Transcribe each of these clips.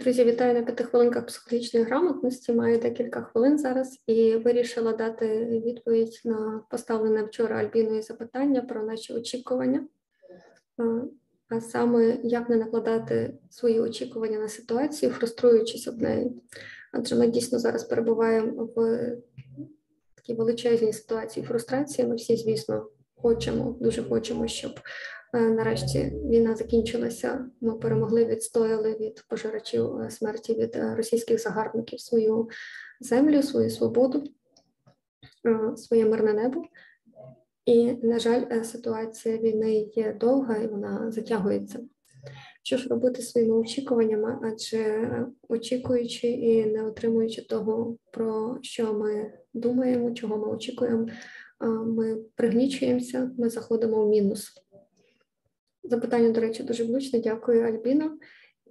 Друзі, вітаю на п'яти хвилинках психологічної грамотності. Маю декілька хвилин зараз і вирішила дати відповідь на поставлене вчора Альбіною запитання про наші очікування, а саме як не накладати свої очікування на ситуацію, фруструючись об неї. Адже ми дійсно зараз перебуваємо в такій величезній ситуації фрустрації. Ми всі, звісно, хочемо, дуже хочемо, щоб нарешті війна закінчилася. Ми перемогли, відстояли від пожирачів е, смерті від е, російських загарбників свою землю, свою свободу, своє мирне небо. І, на жаль, ситуація війни є довга і вона затягується. Що ж робити своїми очікуваннями? Адже очікуючи і не отримуючи того, про що ми думаємо, чого ми очікуємо, ми пригнічуємося, ми заходимо в мінус. Запитання, до речі, дуже влучне. Дякую, Альбіно.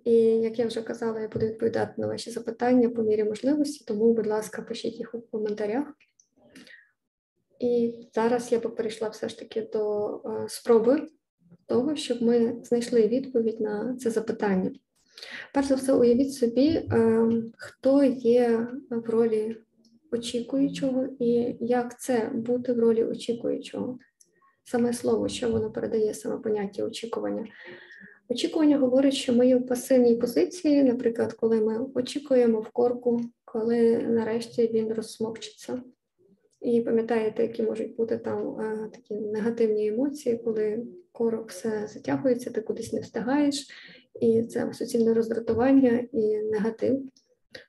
І як я вже казала, я буду відповідати на ваші запитання по мірі можливості, тому, будь ласка, пишіть їх у коментарях. І зараз я би перейшла все ж таки до е, спроби того, щоб ми знайшли відповідь на це запитання. Перш за все, уявіть собі, е, хто є в ролі очікуючого і як це бути в ролі очікуючого саме слово, що воно передає саме поняття очікування. Очікування говорить, що ми є в пасивній позиції, наприклад, коли ми очікуємо в корку, коли нарешті він розсмокчиться. І пам'ятаєте, які можуть бути там а, такі негативні емоції, коли корок все затягується, ти кудись не встигаєш, і це суцільне роздратування і негатив.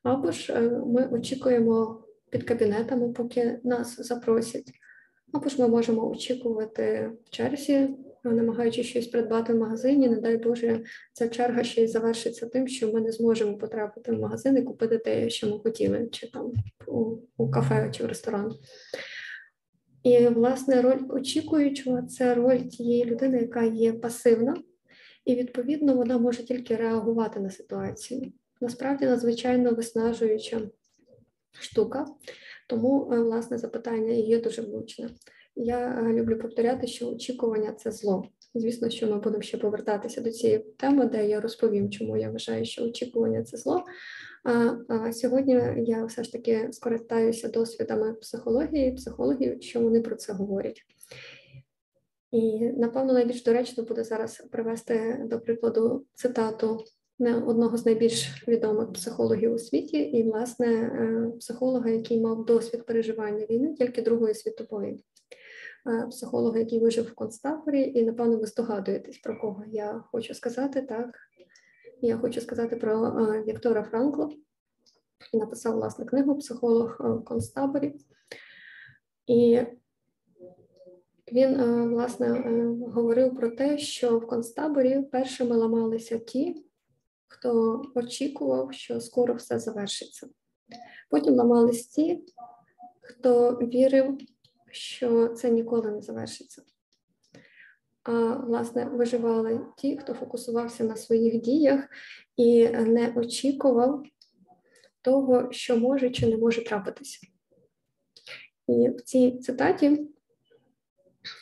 Або ж е, ми очікуємо під кабінетами, поки нас запросять. Або ж ми можемо очікувати в черзі, намагаючись щось придбати в магазині. Не дай Боже, ця черга ще й завершиться тим, що ми не зможемо потрапити в магазин і купити те, що ми хотіли, чи там у, у кафе чи в ресторан. І, власне, роль очікуючого це роль тієї людини, яка є пасивна, і, відповідно, вона може тільки реагувати на ситуацію. Насправді надзвичайно виснажуюча штука. Тому, е, власне, запитання є дуже влучне. Я е, люблю повторяти, що очікування це зло. Звісно, що ми будемо ще повертатися до цієї теми, де я розповім, чому я вважаю, що очікування це зло. А, а сьогодні я все ж таки скористаюся досвідами психології, психологів, що вони про це говорять. І напевно найбільш доречно буде зараз привести до прикладу цитату одного з найбільш відомих психологів у світі, і, власне, е, психолога, який мав досвід переживання війни, тільки Другої світової. Е, психолога, який вижив в концтаборі, і, напевно, ви здогадуєтесь, про кого я хочу сказати. Так, я хочу сказати про е, Віктора Франкла, написав власне книгу Психолог в концтаборі. І він, власне, говорив про те, що в концтаборі першими ламалися ті, хто очікував, що скоро все завершиться. Потім ламались ті, хто вірив, що це ніколи не завершиться. А власне виживали ті, хто фокусувався на своїх діях і не очікував того, що може чи не може трапитися. І в цій цитаті,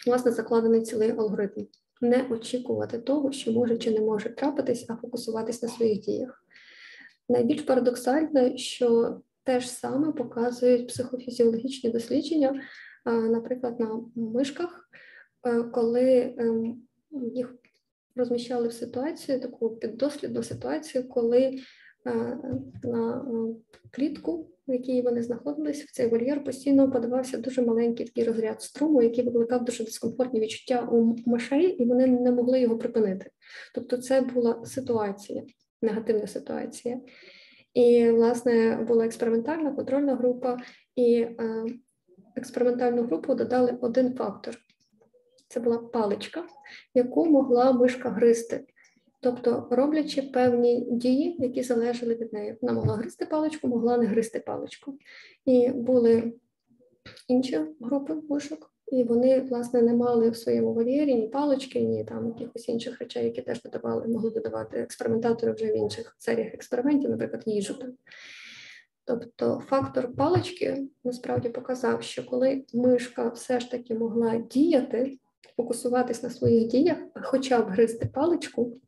власне, закладений цілий алгоритм не очікувати того, що може чи не може трапитись, а фокусуватись на своїх діях. Найбільш парадоксально, що те ж саме показують психофізіологічні дослідження, наприклад, на мишках, е, коли ем, їх розміщали в ситуацію, таку піддослідну ситуацію, коли на е, клітку в якій вони знаходились, в цей вольєр постійно подавався дуже маленький такий розряд струму, який викликав дуже дискомфортні відчуття у мишей, і вони не могли його припинити. Тобто, це була ситуація, негативна ситуація. І, власне, була експериментальна контрольна група, і е, експериментальну групу додали один фактор. Це була паличка, яку могла мишка гризти. Тобто, роблячи певні дії, які залежали від неї. Вона могла гризти паличку, могла не гризти паличку. І були інші групи мишок, і вони, власне, не мали в своєму вольєрі ні палички, ні там якихось інших речей, які теж додавали, могли додавати експериментатори вже в інших серіях експериментів, наприклад, їжу. Тобто фактор палички насправді показав, що коли мишка все ж таки могла діяти, фокусуватись на своїх діях, хоча б гризти паличку,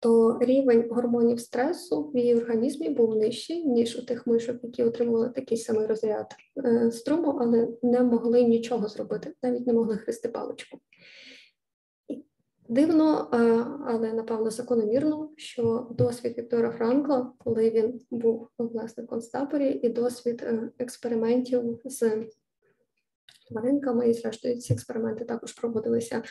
то рівень гормонів стресу в її організмі був нижчий, ніж у тих мишок, які отримували такий самий розряд е, струму, але не могли нічого зробити, навіть не могли хрести паличку. Дивно, е, але напевно закономірно, що досвід Віктора Франкла, коли він був власне в концтаборі, і досвід е, експериментів з тваринками, і зрештою ці експерименти також проводилися е,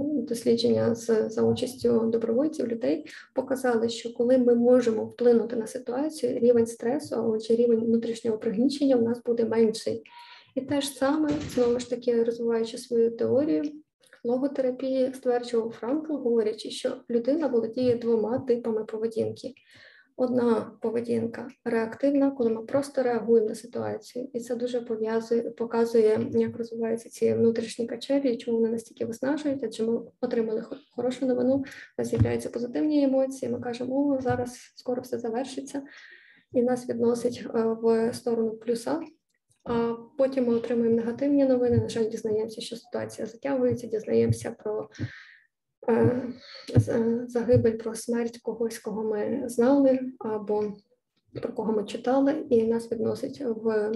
дослідження з за участю добровольців людей, показали, що коли ми можемо вплинути на ситуацію, рівень стресу, чи рівень внутрішнього пригнічення у нас буде менший. І те ж саме знову ж таки розвиваючи свою теорію логотерапії стверджував Франкл, говорячи, що людина володіє двома типами поведінки. Одна поведінка реактивна, коли ми просто реагуємо на ситуацію, і це дуже пов'язує, показує, як розвиваються ці внутрішні качелі, чому вони настільки виснажують, адже ми отримали хорошу новину, у з'являються позитивні емоції. Ми кажемо, о, зараз скоро все завершиться, і нас відносить е, в сторону плюса. А потім ми отримуємо негативні новини. На жаль, дізнаємося, що ситуація затягується, дізнаємося про загибель, про смерть когось, кого ми знали, або про кого ми читали, і нас відносить в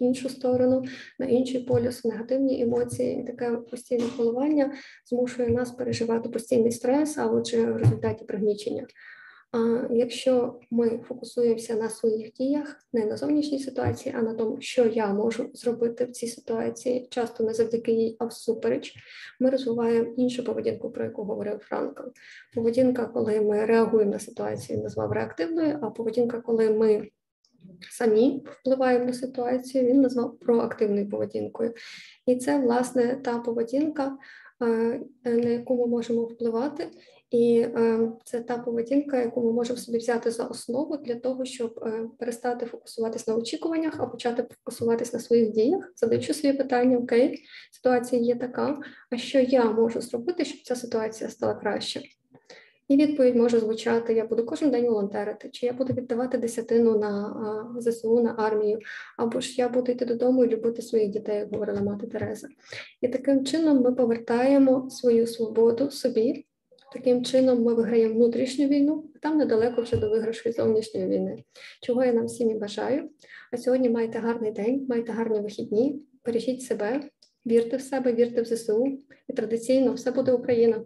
іншу сторону, на інший полюс, негативні емоції. Таке постійне коливання змушує нас переживати постійний стрес, а отже, в результаті пригнічення. А якщо ми фокусуємося на своїх діях, не на зовнішній ситуації, а на тому, що я можу зробити в цій ситуації, часто не завдяки їй, а всупереч, ми розвиваємо іншу поведінку, про яку говорив Франкл. Поведінка, коли ми реагуємо на ситуацію, назвав реактивною, а поведінка, коли ми самі впливаємо на ситуацію, він назвав проактивною поведінкою. І це, власне, та поведінка, на яку ми можемо впливати. І е, це та поведінка, яку ми можемо собі взяти за основу для того, щоб е, перестати фокусуватись на очікуваннях, а почати фокусуватись на своїх діях, задаючи собі питання: Окей, ситуація є така, а що я можу зробити, щоб ця ситуація стала краще? І відповідь може звучати: я буду кожен день волонтерити, чи я буду віддавати десятину на ЗСУ, на армію, або ж я буду йти додому і любити своїх дітей, як говорила мати Тереза. І таким чином ми повертаємо свою свободу собі. Таким чином ми виграємо внутрішню війну, а там недалеко вже до виграшу зовнішньої війни. Чого я нам всім і бажаю. А сьогодні майте гарний день, майте гарні вихідні, бережіть себе, вірте в себе, вірте в ЗСУ. І традиційно все буде Україна.